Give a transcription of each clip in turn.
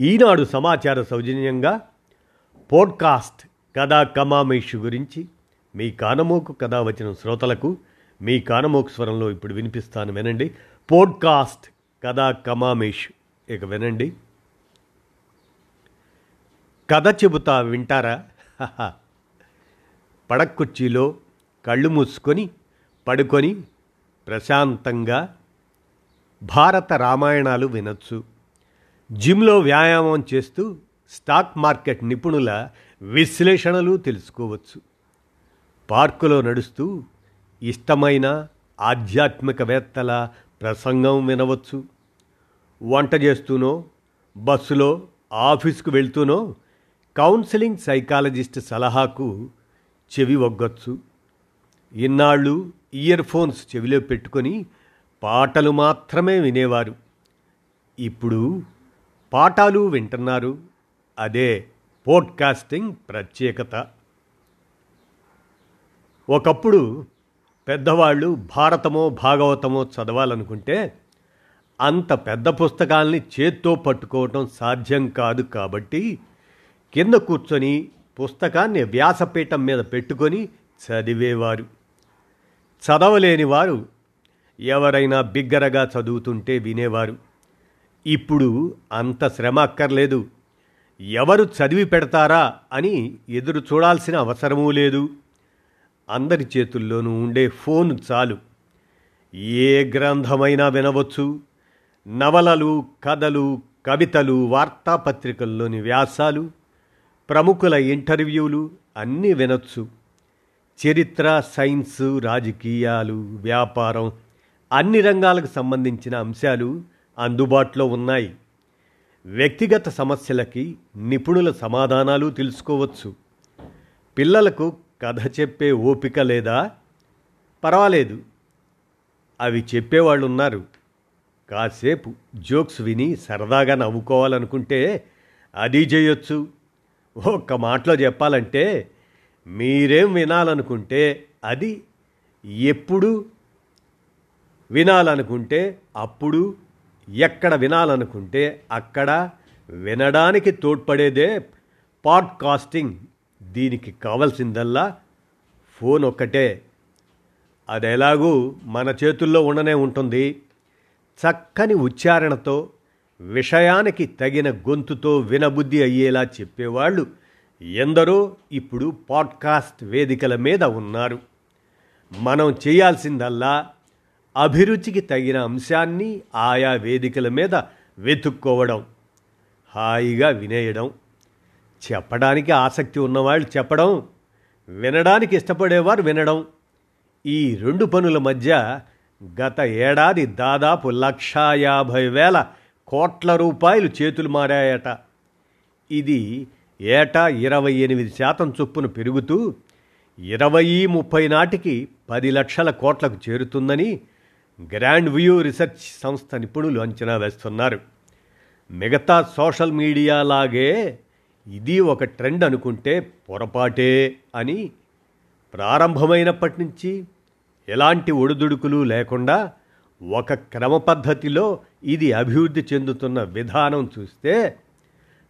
ఈనాడు సమాచార సౌజన్యంగా పోడ్కాస్ట్ కథా కమామేషు గురించి మీ కానమోకు కథ వచ్చిన శ్రోతలకు మీ కానమోకు స్వరంలో ఇప్పుడు వినిపిస్తాను వినండి. పోడ్కాస్ట్ కథా కమామేషు. ఇక వినండి. కథ చెబుతా వింటారా? హహ. పడక్కుర్చీలో కళ్ళు మూసుకొని పడుకొని ప్రశాంతంగా భారత రామాయణాలు వినొచ్చు. జిమ్లో వ్యాయామం చేస్తూ స్టాక్ మార్కెట్ నిపుణుల విశ్లేషణలు తెలుసుకోవచ్చు. పార్కులో నడుస్తూ ఇష్టమైన ఆధ్యాత్మికవేత్తల ప్రసంగం వినవచ్చు. వంట చేస్తూనో బస్సులో ఆఫీస్కు వెళ్తూనో కౌన్సిలింగ్ సైకాలజిస్ట్ సలహాకు చెవి ఒగ్గొచ్చు. ఇన్నాళ్ళు ఇయర్ ఫోన్స్ చెవిలో పెట్టుకొని పాటలు మాత్రమే వినేవారు. ఇప్పుడు పాఠాలు వింటున్నారు. అదే పోడ్కాస్టింగ్ ప్రత్యేకత. ఒకప్పుడు పెద్దవాళ్ళు భారతమో భాగవతమో చదవాలనుకుంటే అంత పెద్ద పుస్తకాల్ని చేత్తో పట్టుకోవటం సాధ్యం కాదు కాబట్టి కింద కూర్చొని పుస్తకాన్ని వ్యాసపీఠం మీద పెట్టుకొని చదివేవారు. చదవలేని వారు ఎవరైనా బిగ్గరగా చదువుతుంటే వినేవారు. ఇప్పుడు అంత శ్రమ అక్కర్లేదు. ఎవరు చదివి పెడతారా అని ఎదురు చూడాల్సిన అవసరమూ లేదు. అందరి చేతుల్లోనూ ఉండే ఫోన్ చాలు. ఏ గ్రంథమైనా వినవచ్చు. నవలలు కథలు కవితలు వార్తాపత్రికల్లోని వ్యాసాలు ప్రముఖుల ఇంటర్వ్యూలు అన్నీ వినొచ్చు. చరిత్ర సైన్సు రాజకీయాలు వ్యాపారం అన్ని రంగాలకు సంబంధించిన అంశాలు అందుబాటులో ఉన్నాయి. వ్యక్తిగత సమస్యలకి నిపుణుల సమాధానాలు తెలుసుకోవచ్చు. పిల్లలకు కథ చెప్పే ఓపిక లేదా? పర్వాలేదు. అవి చెప్పేవాళ్ళు ఉన్నారు కాసేపు జోక్స్ విని సరదాగా నవ్వుకోవాలనుకుంటే అది చేయొచ్చు ఒక్క మాటలో చెప్పాలంటే మీరేం వినాలనుకుంటే అది ఎప్పుడు వినాలనుకుంటే అప్పుడు ఎక్కడ వినాలనుకుంటే అక్కడ వినడానికి తోడ్పడేదే పాడ్కాస్టింగ్. దీనికి కావలసిందల్లా ఫోన్ ఒక్కటే. అది ఎలాగూ మన చేతుల్లో ఉండనే ఉంటుంది. చక్కని ఉచ్చారణతో విషయానికి తగిన గొంతుతో వినబుద్ధి అయ్యేలా చెప్పేవాళ్ళు ఎందరో ఇప్పుడు పాడ్కాస్ట్ వేదికల మీద ఉన్నారు. మనం చేయాల్సిందల్లా అభిరుచికి తగిన అంశాన్ని ఆయా వేదికల మీద వెతుక్కోవడం హాయిగా వినేయడం చెప్పడానికి ఆసక్తి ఉన్నవాళ్ళు చెప్పడం వినడానికి ఇష్టపడేవారు వినడం ఈ రెండు పనుల మధ్య గత ఏడాది దాదాపు లక్షా యాభై వేల కోట్ల రూపాయలు చేతులు మారాయట. ఇది ఏటా ఇరవై ఎనిమిది శాతం చొప్పున పెరుగుతూ ఇరవై ముప్పై నాటికి పది లక్షల కోట్లకు చేరుతుందని గ్రాండ్ వ్యూ రీసెర్చ్ సంస్థ నిపుణులు అంచనా వేస్తున్నారు. మిగతా సోషల్ మీడియా లాగే ఇది ఒక ట్రెండ్ అనుకుంటే పొరపాటే అని ప్రారంభమైనప్పటి నుంచి ఎలాంటి ఒడిదుడుకులు లేకుండా ఒక క్రమ పద్ధతిలో ఇది అభివృద్ధి చెందుతున్న విధానం చూస్తే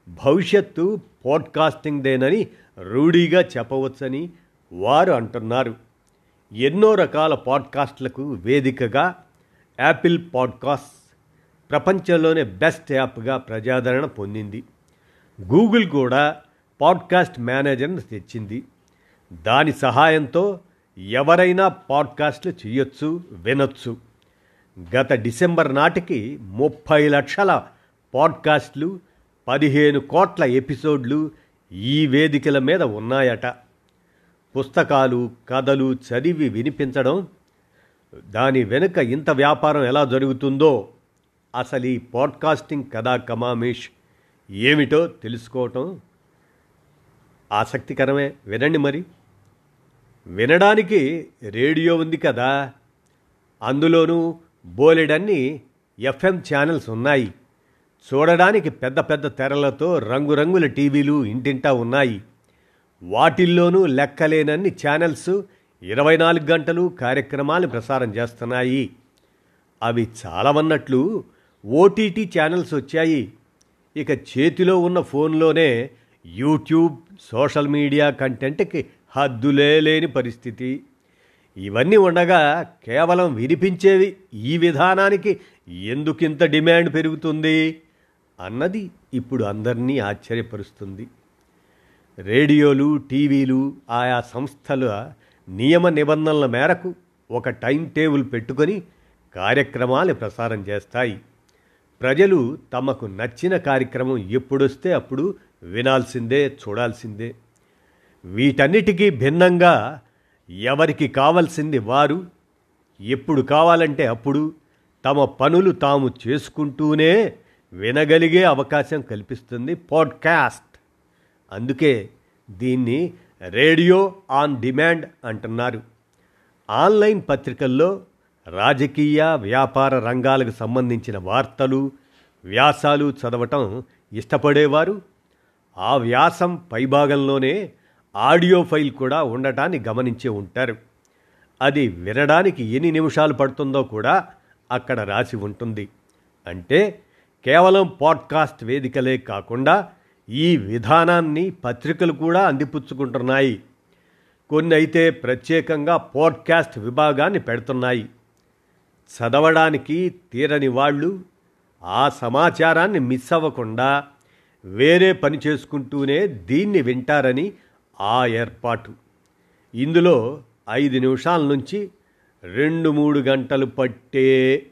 భవిష్యత్తు పోడ్కాస్టింగ్దేనని రూఢీగా చెప్పవచ్చని వారు అంటున్నారు. ఎన్నో రకాల పాడ్కాస్ట్లకు వేదికగా యాపిల్ పాడ్కాస్ట్ ప్రపంచంలోనే బెస్ట్ యాప్గా ప్రజాదరణ పొందింది. గూగుల్ కూడా పాడ్కాస్ట్ మేనేజర్ను తెచ్చింది. దాని సహాయంతో ఎవరైనా పాడ్కాస్ట్లు చేయొచ్చు వినొచ్చు. గత డిసెంబర్ నాటికి ముప్పై లక్షల పాడ్కాస్ట్లు పదిహేను కోట్ల ఎపిసోడ్లు ఈ వేదికల మీద ఉన్నాయట. పుస్తకాలు కథలు చదివి వినిపించడం దాని వెనుక ఇంత వ్యాపారం ఎలా జరుగుతుందో అసలు ఈ పాడ్కాస్టింగ్ కథా కమామేష్ ఏమిటో తెలుసుకోవటం ఆసక్తికరమే. వినండి మరి. వినడానికి రేడియో ఉంది కదా. అందులోనూ బోలెడన్ని ఎఫ్ఎం ఛానల్స్ ఉన్నాయి. చూడడానికి పెద్ద పెద్ద తెరలతో రంగురంగుల టీవీలు ఇంటింటా ఉన్నాయి. వాటిల్లోనూ లెక్కలేనన్ని ఛానల్స్ ఇరవై నాలుగు గంటలు కార్యక్రమాలు ప్రసారం చేస్తున్నాయి. అవి చాలవన్నట్లు ఓటీటీ ఛానల్స్ వచ్చాయి. ఇక చేతిలో ఉన్న ఫోన్లోనే యూట్యూబ్ సోషల్ మీడియా కంటెంట్కి హద్దులే లేని పరిస్థితి. ఇవన్నీ ఉండగా కేవలం వినిపించేవి ఈ విధానానికి ఎందుకింత డిమాండ్ పెరుగుతుంది? అన్నది ఇప్పుడు అందరినీ ఆశ్చర్యపరుస్తుంది. రేడియోలు టీవీలు ఆయా సంస్థల నియమ నిబంధనల మేరకు ఒక టైం టేబుల్ పెట్టుకొని కార్యక్రమాలు ప్రసారం చేస్తాయి. ప్రజలు తమకు నచ్చిన కార్యక్రమం ఎప్పుడొస్తే అప్పుడు వినాల్సిందే చూడాల్సిందే. వీటన్నిటికీ భిన్నంగా ఎవరికి కావాల్సింది వారు ఎప్పుడు కావాలంటే అప్పుడు తమ పనులు తాము చేసుకుంటూనే వినగలిగే అవకాశం కల్పిస్తుంది పాడ్కాస్ట్. అందుకే దీన్ని రేడియో ఆన్ డిమాండ్ అంటున్నారు. ఆన్లైన్ పత్రికల్లో రాజకీయ వ్యాపార రంగాలకు సంబంధించిన వార్తలు వ్యాసాలు చదవటం ఇష్టపడేవారు. ఆ వ్యాసం పైభాగంలోనే ఆడియో ఫైల్ కూడా ఉండటాన్ని గమనించే ఉంటారు. అది వినడానికి ఎన్ని నిమిషాలు పడుతుందో కూడా అక్కడ రాసి ఉంటుంది. అంటే కేవలం పాడ్కాస్ట్ వేదికలే కాకుండా ఈ విధానాన్ని పత్రికలు కూడా అందిపుచ్చుకుంటున్నాయి. కొన్ని అయితే ప్రత్యేకంగా పాడ్కాస్ట్ విభాగాన్ని పెడుతున్నాయి. చదవడానికి తీరని వాళ్ళు ఆ సమాచారాన్ని మిస్ అవ్వకుండా వేరే పని చేసుకుంటూనే దీన్ని వింటారని ఆ ఏర్పాటు. ఇందులో ఐదు నిమిషాల నుంచి రెండు మూడు గంటలు పట్టే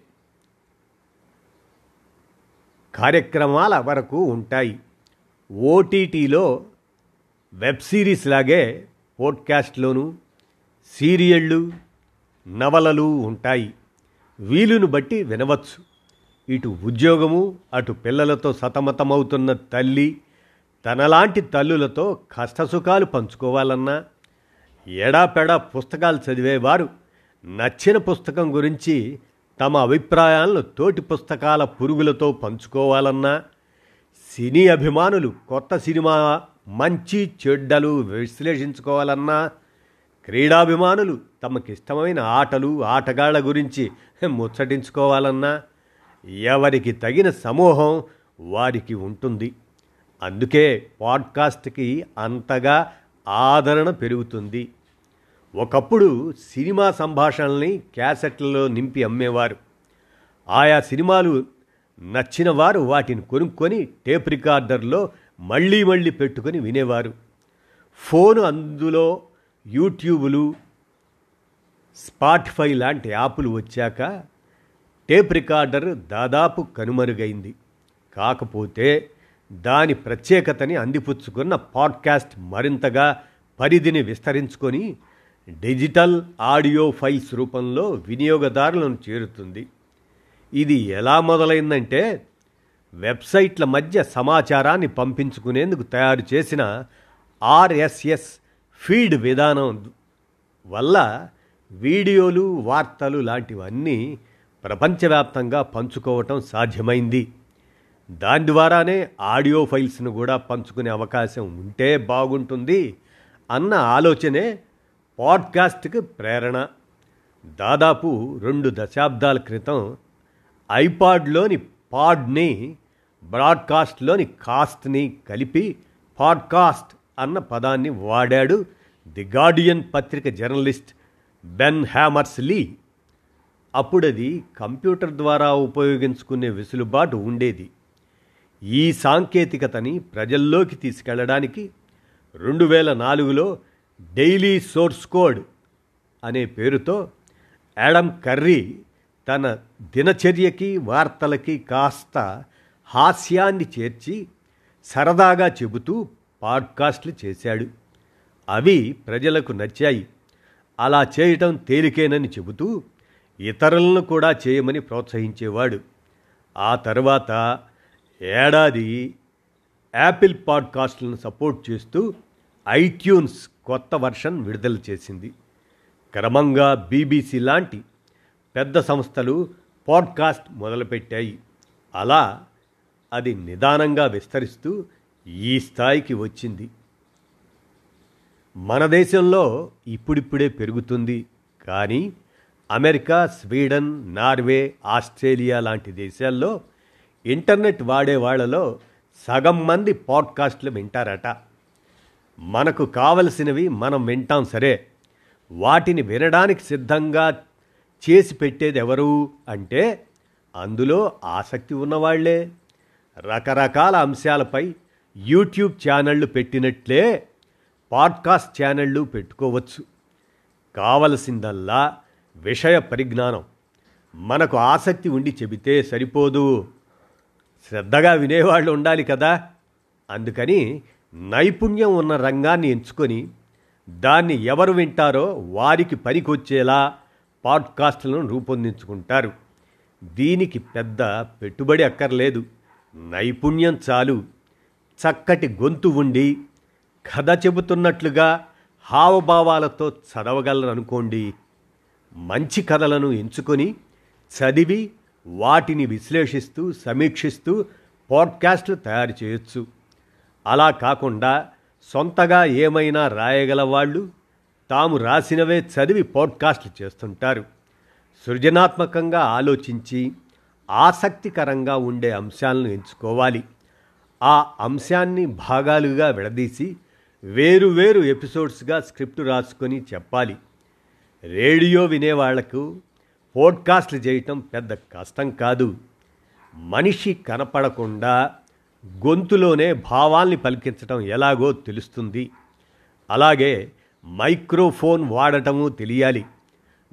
కార్యక్రమాల వరకు ఉంటాయి. ఓటీటీలో వెబ్ సిరీస్ లాగే పోడ్కాస్ట్లోనూ సీరియళ్ళు నవలలు ఉంటాయి. వీలును బట్టి వినవచ్చు. ఇటు ఉద్యోగము అటు పిల్లలతో సతమతమవుతున్న తల్లి తనలాంటి తల్లులతో కష్టసుఖాలు పంచుకోవాలన్నా ఎడాపెడా పుస్తకాలు చదివేవారు నచ్చిన పుస్తకం గురించి తమ అభిప్రాయాలను తోటి పుస్తకాల పురుగులతో పంచుకోవాలన్నా సినీ అభిమానులు కొత్త సినిమా మంచి చెడ్డలు విశ్లేషించుకోవాలన్నా క్రీడాభిమానులు తమకిష్టమైన ఆటలు ఆటగాళ్ళ గురించి ముచ్చటించుకోవాలన్నా ఎవరికి తగిన సమూహం వారికి ఉంటుంది. అందుకే పాడ్కాస్ట్కి అంతగా ఆదరణ పెరుగుతుంది. ఒకప్పుడు సినిమా సంభాషణల్ని క్యాసెట్లలో నింపి అమ్మేవారు. ఆయా సినిమాలు నచ్చిన వారు వాటిని కొనుక్కొని టేప్ రికార్డర్లో మళ్ళీ మళ్ళీ పెట్టుకొని వినేవారు. ఫోను అందులో యూట్యూబులు స్పాటిఫై లాంటి యాపులు వచ్చాక టేప్ రికార్డర్ దాదాపు కనుమరుగైంది. కాకపోతే దాని ప్రత్యేకతని అందిపుచ్చుకున్న పాడ్కాస్ట్ మరింతగా పరిధిని విస్తరించుకొని డిజిటల్ ఆడియో ఫైల్స్ రూపంలో వినియోగదారులను చేరుతుంది. ఇది ఎలా మొదలైందంటే వెబ్సైట్ల మధ్య సమాచారాన్ని పంపించుకునేందుకు తయారు చేసిన ఆర్ఎస్ఎస్ ఫీడ్ విధానం వల్ల వీడియోలు వార్తలు లాంటివన్నీ ప్రపంచవ్యాప్తంగా పంచుకోవటం సాధ్యమైంది. దాని ద్వారానే ఆడియో ఫైల్స్ను కూడా పంచుకునే అవకాశం ఉంటే బాగుంటుంది అన్న ఆలోచనే పాడ్కాస్ట్కి ప్రేరణ. దాదాపు రెండు దశాబ్దాల క్రితం ఐపాడ్లోని పాడ్ని బ్రాడ్కాస్ట్లోని కాస్ట్ని కలిపి పాడ్కాస్ట్ అన్న పదాన్ని వాడాడు ది గార్డియన్ పత్రిక జర్నలిస్ట్ బెన్ హ్యామర్స్ లీ అప్పుడది కంప్యూటర్ ద్వారా ఉపయోగించుకునే వెసులుబాటు ఉండేది. ఈ సాంకేతికతని ప్రజల్లోకి తీసుకెళ్ళడానికి రెండు వేల నాలుగులో డైలీ సోర్స్ కోడ్ అనే పేరుతో యాడమ్ కర్రీ తన దినచర్యకి వార్తలకి కాస్త హాస్యాన్ని చేర్చి సరదాగా చెబుతూ పాడ్కాస్ట్లు చేశాడు. అవి ప్రజలకు నచ్చాయి. అలా చేయటం తేలికేనని చెబుతూ ఇతరులను కూడా చేయమని ప్రోత్సహించేవాడు. ఆ తర్వాత ఏడాది యాపిల్ పాడ్కాస్ట్లను సపోర్ట్ చేస్తూ ఐట్యూన్స్ కొత్త వర్షన్ విడుదల చేసింది. క్రమంగా బీబీసీ లాంటి పెద్ద సంస్థలు పాడ్కాస్ట్ మొదలుపెట్టాయి. అలా అది నిదానంగా విస్తరిస్తూ ఈ స్థాయికి వచ్చింది. మన దేశంలో ఇప్పుడిప్పుడే పెరుగుతుంది. కానీ అమెరికా స్వీడన్ నార్వే ఆస్ట్రేలియా లాంటి దేశాల్లో ఇంటర్నెట్ వాడే వాళ్ళలో సగం మంది పాడ్కాస్ట్లు వింటారట. మనకు కావలసినవి మనం వింటాం సరే. వాటిని వినడానికి సిద్ధంగా చేసి పెట్టేది ఎవరు అంటే అందులో ఆసక్తి ఉన్నవాళ్ళే. రకరకాల అంశాలపై యూట్యూబ్ ఛానళ్ళు పెట్టినట్లే పాడ్కాస్ట్ ఛానళ్ళు పెట్టుకోవచ్చు. కావలసిందల్లా విషయ పరిజ్ఞానం. మనకు ఆసక్తి ఉండి చెబితే సరిపోదు. శ్రద్ధగా వినేవాళ్ళు ఉండాలి కదా. అందుకని నైపుణ్యం ఉన్న రంగాన్ని ఎంచుకొని దాన్ని ఎవరు వింటారో వారికి పనికొచ్చేలా పాడ్కాస్ట్లను రూపొందించుకుంటారు. దీనికి పెద్ద పెట్టుబడి అక్కర్లేదు. నైపుణ్యం చాలు. చక్కటి గొంతు ఉండి కథ చెబుతున్నట్లుగా హావభావాలతో చదవగలరనుకోండి. మంచి కథలను ఎంచుకొని చదివి వాటిని విశ్లేషిస్తూ సమీక్షిస్తూ పాడ్కాస్ట్లు తయారు చేయొచ్చు. అలా కాకుండా సొంతగా ఏమైనా రాయగల వాళ్ళు తాము రాసినవే చదివి పాడ్కాస్ట్లు చేస్తుంటారు. సృజనాత్మకంగా ఆలోచించి ఆసక్తికరంగా ఉండే అంశాలను ఎంచుకోవాలి. ఆ అంశాన్ని భాగాలుగా విడదీసి వేరు వేరు ఎపిసోడ్స్గా స్క్రిప్ట్ రాసుకొని చెప్పాలి. రేడియో వినేవాళ్ళకు పోడ్కాస్ట్లు చేయటం పెద్ద కష్టం కాదు. మనిషి కనపడకుండా గొంతులోనే భావాల్ని పలికించటం ఎలాగో తెలుస్తుంది. అలాగే మైక్రోఫోన్ వాడటము తెలియాలి.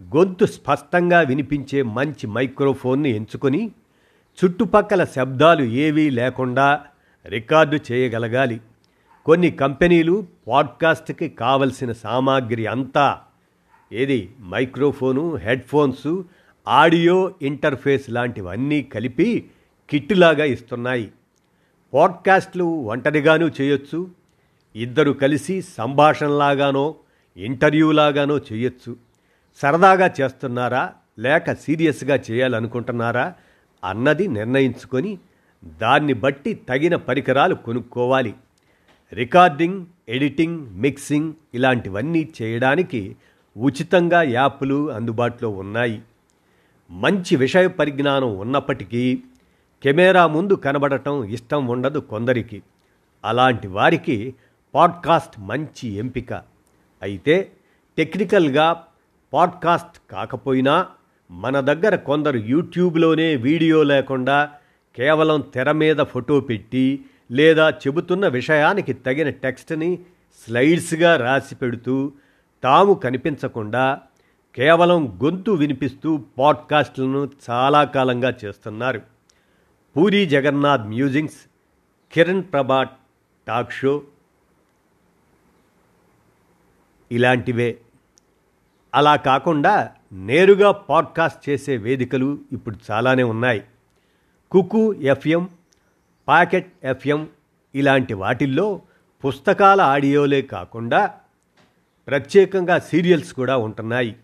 గొంతు స్పష్టంగా వినిపించే మంచి మైక్రోఫోన్ని ఎంచుకొని చుట్టుపక్కల శబ్దాలు ఏవీ లేకుండా రికార్డు చేయగలగాలి. కొన్ని కంపెనీలు పాడ్కాస్ట్కి కావలసిన సామాగ్రి అంతా ఏది మైక్రోఫోను హెడ్ఫోన్స్ ఆడియో ఇంటర్ఫేస్ లాంటివన్నీ కలిపి కిట్టులాగా ఇస్తున్నాయి. పాడ్కాస్ట్లు ఒంటరిగానూ చేయొచ్చు. ఇద్దరు కలిసి సంభాషణలాగానో ఇంటర్వ్యూలాగానో చేయొచ్చు. సరదాగా చేస్తున్నారా? లేక సీరియస్గా చేయాలనుకుంటున్నారా? అన్నది నిర్ణయించుకొని దాన్ని బట్టి తగిన పరికరాలు కొనుక్కోవాలి. రికార్డింగ్ ఎడిటింగ్ మిక్సింగ్ ఇలాంటివన్నీ చేయడానికి ఉచితంగా యాప్లు అందుబాటులో ఉన్నాయి. మంచి విషయ పరిజ్ఞానం ఉన్నప్పటికీ కెమెరా ముందు కనబడటం ఇష్టం ఉండదు కొందరికి. అలాంటి వారికి పాడ్కాస్ట్ మంచి ఎంపిక. అయితే టెక్నికల్గా పాడ్కాస్ట్ కాకపోయినా మన దగ్గర కొందరు యూట్యూబ్లోనే వీడియో లేకుండా కేవలం తెర మీద ఫోటో పెట్టి లేదా చెబుతున్న విషయానికి తగిన టెక్స్ట్ని స్లైడ్స్గా రాసి పెడుతూ తాము కనిపించకుండా కేవలం గొంతు వినిపిస్తూ పాడ్కాస్ట్లను చాలా కాలంగా చేస్తున్నారు. పూరి జగన్నాథ్ మ్యూజిక్స్ కిరణ్ ప్రభా టాక్ షో ఇలాంటివే. అలా కాకుండా నేరుగా పాడ్కాస్ట్ చేసే వేదికలు ఇప్పుడు చాలానే ఉన్నాయి. కుకు ఎఫ్ఎం పాకెట్ ఎఫ్ఎం ఇలాంటి వాటిల్లో పుస్తకాల ఆడియోలే కాకుండా ప్రత్యేకంగా సీరియల్స్ కూడా ఉంటున్నాయి.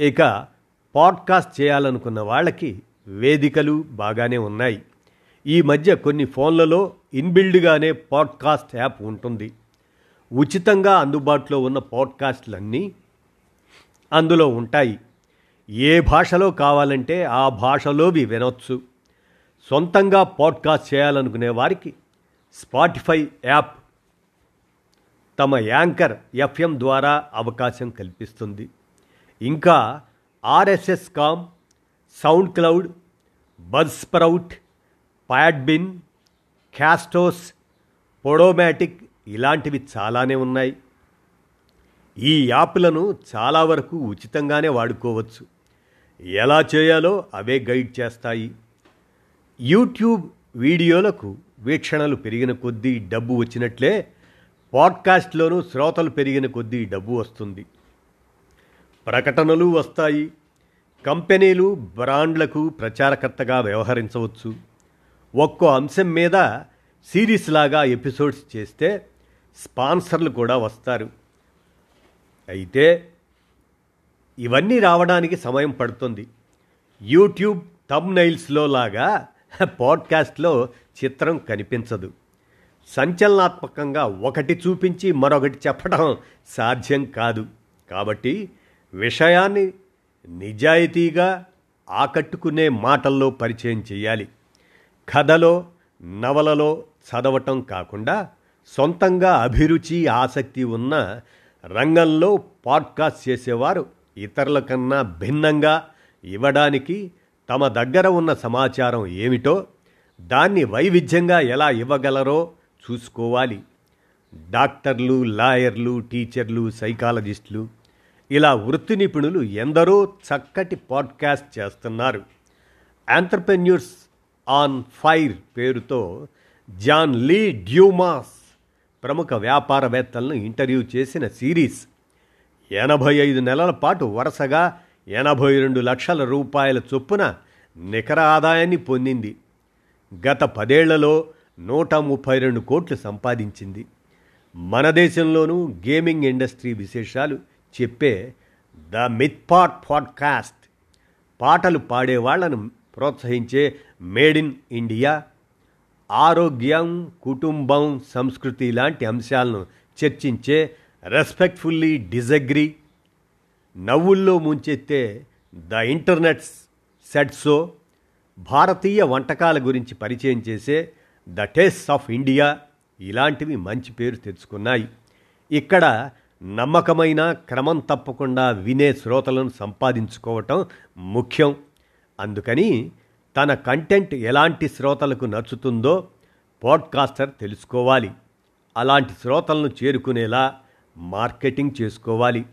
ఇక పాడ్కాస్ట్ చేయాలనుకున్న వాళ్ళకి వేదికలు బాగానే ఉన్నాయి. ఈ మధ్య కొన్ని ఫోన్లలో ఇన్బిల్డ్గానే పాడ్కాస్ట్ యాప్ ఉంటుంది. ఉచితంగా అందుబాటులో ఉన్న పాడ్కాస్ట్లన్నీ అందులో ఉంటాయి. ఏ భాషలో కావాలంటే ఆ భాషలోవి వినొచ్చు. సొంతంగా పాడ్కాస్ట్ చేయాలనుకునే వారికి స్పాటిఫై యాప్ తమ యాంకర్ ఎఫ్ఎం ద్వారా అవకాశం కల్పిస్తుంది. ఇంకా RSS com SoundCloud Buzzsprout Podbean Castos Podomatic ఇలాంటివి చాలానే ఉన్నాయి. ఈ యాప్లను చాలా వరకు ఉచితంగానే వాడుకోవచ్చు. ఎలా చేయాలో అవే గైడ్ చేస్తాయి. యూట్యూబ్ వీడియోలకు వీక్షణలు పెరిగిన కొద్దీ డబ్బు వచ్చినట్లే పాడ్కాస్ట్లోనూ శ్రోతలు పెరిగిన కొద్దీ డబ్బు వస్తుంది. ప్రకటనలు వస్తాయి. కంపెనీలు బ్రాండ్లకు ప్రచారకర్తగా వ్యవహరించవచ్చు. ఒక్కో అంశం మీద సిరీస్ లాగా ఎపిసోడ్స్ చేస్తే స్పాన్సర్లు కూడా వస్తారు. అయితే ఇవన్నీ రావడానికి సమయం పడుతుంది. యూట్యూబ్ తమ్నైల్స్లో లాగా పాడ్కాస్ట్లో చిత్రం కనిపించదు. సంచలనాత్మకంగా ఒకటి చూపించి మరొకటి చెప్పడం సాధ్యం కాదు. కాబట్టి విషయాన్ని నిజాయితీగా ఆకట్టుకునే మాటల్లో పరిచయం చేయాలి. కథలో నవలలో చదవటం కాకుండా సొంతంగా అభిరుచి ఆసక్తి ఉన్న రంగంలో పాడ్కాస్ట్ చేసేవారు ఇతరుల కన్నా భిన్నంగా ఇవ్వడానికి తమ దగ్గర ఉన్న సమాచారం ఏమిటో దాన్ని వైవిధ్యంగా ఎలా ఇవ్వగలరో చూసుకోవాలి. డాక్టర్లు లాయర్లు టీచర్లు సైకాలజిస్టులు ఇలా వృత్తి నిపుణులు ఎందరో చక్కటి పాడ్కాస్ట్ చేస్తున్నారు. ఆంటర్ప్రెన్యూర్స్ ఆన్ ఫైర్ పేరుతో జాన్ లీ డ్యూమాస్ ప్రముఖ వ్యాపారవేత్తలను ఇంటర్వ్యూ చేసిన సిరీస్. ఎనభై ఐదు నెలల పాటు వరుసగా ఎనభై రెండు లక్షల రూపాయల చొప్పున నికర ఆదాయాన్ని పొందింది. గత పదేళ్ళలో నూట ముప్పై రెండు కోట్లు సంపాదించింది. మన దేశంలోనూ గేమింగ్ ఇండస్ట్రీ విశేషాలు చెప్పే ద మిత్పాట్ పాడ్కాస్ట్. పాటలు పాడేవాళ్ళను ప్రోత్సహించే మేడ్ ఇన్ ఇండియా ఆరోగ్యం కుటుంబం సంస్కృతి లాంటి అంశాలను చర్చించే రెస్పెక్ట్ఫుల్లీ డిజగ్రీ. నవ్వుల్లో ముంచెత్తే ద ఇంటర్నెట్ సెట్సో భారతీయ వంటకాల గురించి పరిచయం చేసే ద టేస్ట్ ఆఫ్ ఇండియా ఇలాంటివి మంచి పేరు తెచ్చుకున్నాయి. ఇక్కడ నమ్మకమైన క్రమం తప్పకుండా వినే శ్రోతలను సంపాదించుకోవటం ముఖ్యం. అందుకని తన కంటెంట్ ఎలాంటి శ్రోతలకు నచ్చుతుందో పాడ్కాస్టర్ తెలుసుకోవాలి. అలాంటి శ్రోతలను చేరుకునేలా మార్కెటింగ్ చేసుకోవాలి.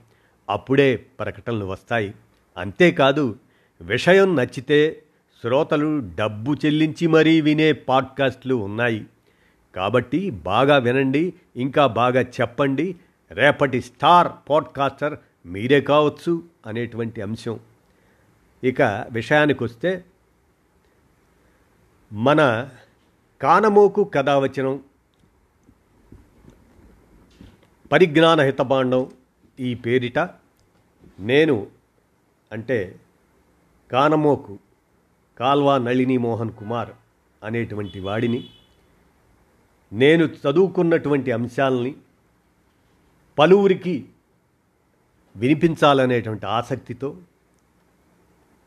అప్పుడే ప్రకటనలు వస్తాయి. అంతేకాదు విషయం నచ్చితే శ్రోతలు డబ్బు చెల్లించి మరీ వినే పాడ్కాస్ట్లు ఉన్నాయి. కాబట్టి బాగా వినండి ఇంకా బాగా చెప్పండి. రేపటి స్టార్ పాడ్కాస్టర్ మీరే కావచ్చు అనేటువంటి అంశం. ఇక విషయానికి వస్తే మన కానమోకు కథావచనం పరిజ్ఞాన హితభాండం ఈ పేరిట నేను అంటే కానమోకు కాల్వా నళిని మోహన్ కుమార్ అనేటువంటి వాడిని నేను చదువుకున్నటువంటి అంశాలని పలువురికి వినిపించాలనేటువంటి ఆసక్తితో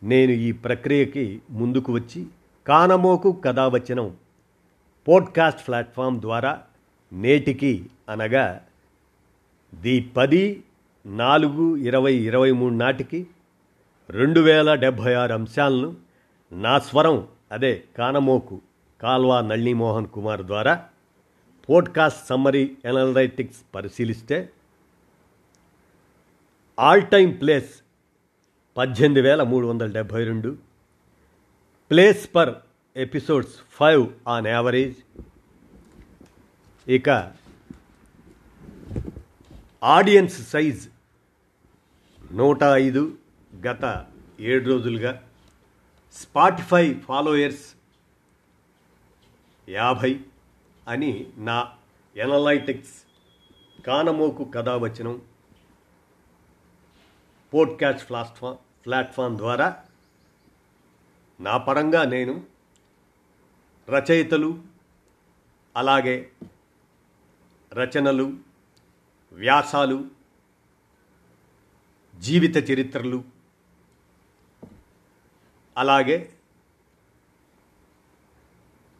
నేను ఈ ప్రక్రియకి ముందుకు వచ్చి కానమోకు కథావచనం పోడ్కాస్ట్ ప్లాట్ఫామ్ ద్వారా నేటికి అనగా ది పది నాలుగు ఇరవై ఇరవై మూడు నాటికి రెండు వేల డెబ్భై ఆరు అంశాలను నా స్వరం అదే కానమోకు కాల్వా నళినీమోహన్ కుమార్ ద్వారా పోడ్కాస్ట్ సమ్మరీ ఎనలైటిక్స్ పరిశీలిస్తే ఆల్ టైమ్ ప్లేస్ పద్దెనిమిది వేల మూడు వందల డెబ్భై రెండు plays per episodes five on average. ఇక ఆడియన్స్ సైజ్ నూట ఐదు గత ఏడు రోజులుగా. స్పాటిఫై ఫాలోయర్స్ యాభై అని నా ఎనలైటిక్స్ కానమోకు కథావచనం పోడ్కాస్ట్ ప్లాట్ఫామ్ ప్లాట్ఫామ్ ద్వారా నా పరంగా నేను రచయితలు అలాగే రచనలు వ్యాసాలు జీవిత చరిత్రలు అలాగే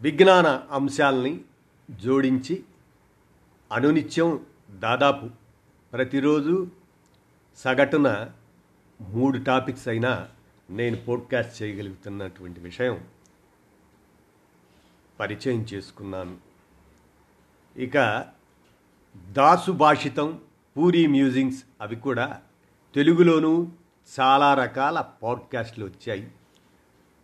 విజ్ఞాన అంశాలని జోడించి అనునిత్యం దాదాపు ప్రతిరోజు సగటున మూడు టాపిక్స్ అయినా నేను పోడ్కాస్ట్ చేయగలుగుతున్నటువంటి విషయం పరిచయం చేసుకున్నాను. ఇక దాసు భాషితం పూరి మ్యూజింగ్స్ అవి కూడా తెలుగులోనూ చాలా రకాల పాడ్కాస్ట్లు వచ్చాయి.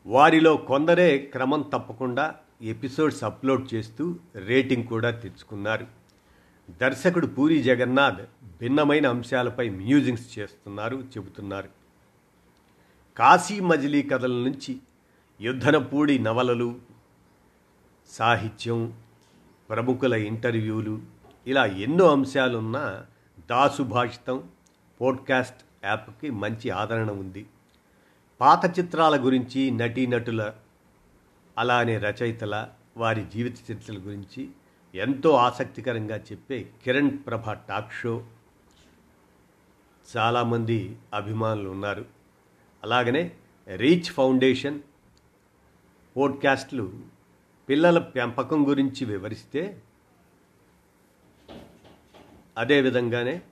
వారిలో కొందరే క్రమం తప్పకుండా ఎపిసోడ్స్ అప్లోడ్ చేస్తూ రేటింగ్ కూడా తెచ్చుకున్నారు. దర్శకుడు పూరి జగన్నాథ్ భిన్నమైన అంశాలపై మ్యూజింగ్స్ చేస్తున్నారు చెబుతున్నారు. కాశీ మజిలీ కథల నుంచి యుద్ధనపూడి నవలలు సాహిత్యం ప్రముఖుల ఇంటర్వ్యూలు ఇలా ఎన్నో అంశాలున్న దాసు భాషితం పోడ్కాస్ట్ యాప్కి మంచి ఆదరణ ఉంది. పాత చిత్రాల గురించి నటీనటుల అలానే రచయితల వారి జీవిత చరిత్రల గురించి ఎంతో ఆసక్తికరంగా చెప్పే కిరణ్ ప్రభ టాక్ షో. చాలామంది అభిమానులు ఉన్నారు. అలాగనే రీచ్ ఫౌండేషన్ పోడ్కాస్ట్లు పిల్లల పెంపకం గురించి వివరిస్తే అదేవిధంగానే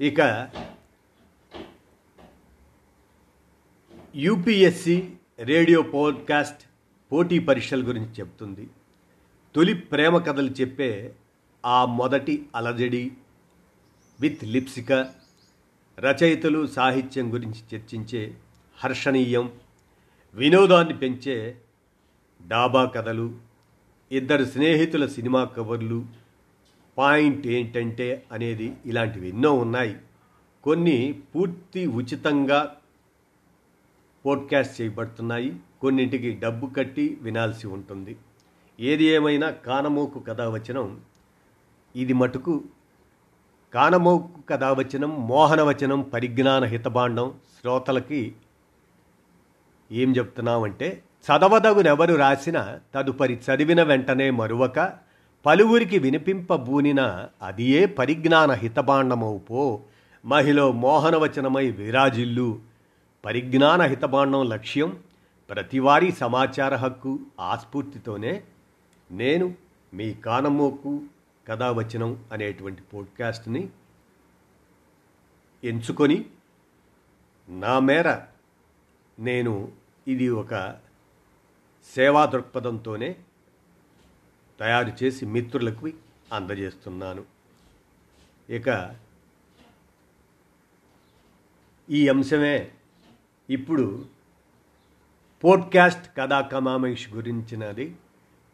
ఇక యూపీఎస్సి రేడియో పోడ్కాస్ట్ పోటీ పరీక్షల గురించి చెప్తుంది. తొలి ప్రేమ కథలు చెప్పే ఆ మొదటి అలజడి విత్ లిప్సిక రచయితలు సాహిత్యం గురించి చర్చించే హర్షణీయం వినోదాన్ని పెంచే డాబా కథలు ఇద్దరు స్నేహితుల సినిమా కవర్లు పాయింట్ ఏంటంటే అనేది ఇలాంటివి ఎన్నో ఉన్నాయి. కొన్ని పూర్తి ఉచితంగా పోడ్కాస్ట్ చేయబడుతున్నాయి. కొన్నింటికి డబ్బు కట్టి వినాల్సి ఉంటుంది. ఏది ఏమైనా కానమోకు కథావచనం. ఇది మటుకు కానమోకు కథావచనం మోహనవచనం పరిజ్ఞాన హితబాండం శ్రోతలకి ఏం చెప్తున్నామంటే చదవదగునెవరు రాసిన తదుపరి చదివిన వెంటనే మరువక పలువురికి వినిపింపబూనిన అదియే పరిజ్ఞాన హితబాండమవు పో. మహిళ మోహనవచనమై విరాజిల్లు. పరిజ్ఞాన హితబాండం లక్ష్యం ప్రతివారీ సమాచార హక్కు ఆస్ఫూర్తితోనే నేను మీ కానమోకు కథావచనం అనేటువంటి పోడ్కాస్ట్ని ఎంచుకొని నా మేర నేను ఇది ఒక సేవా దృక్పథంతోనే తయారు చేసి మిత్రులకు అందజేస్తున్నాను. ఇక ఈ అంశమే ఇప్పుడు పోడ్కాస్ట్ కథా కమామేష్ గురించినది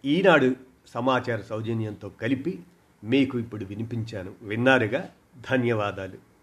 ఈనాడు సమాచార సౌజన్యంతో కలిపి మీకు ఇప్పుడు వినిపించాను. విన్నారుగా? ధన్యవాదాలు.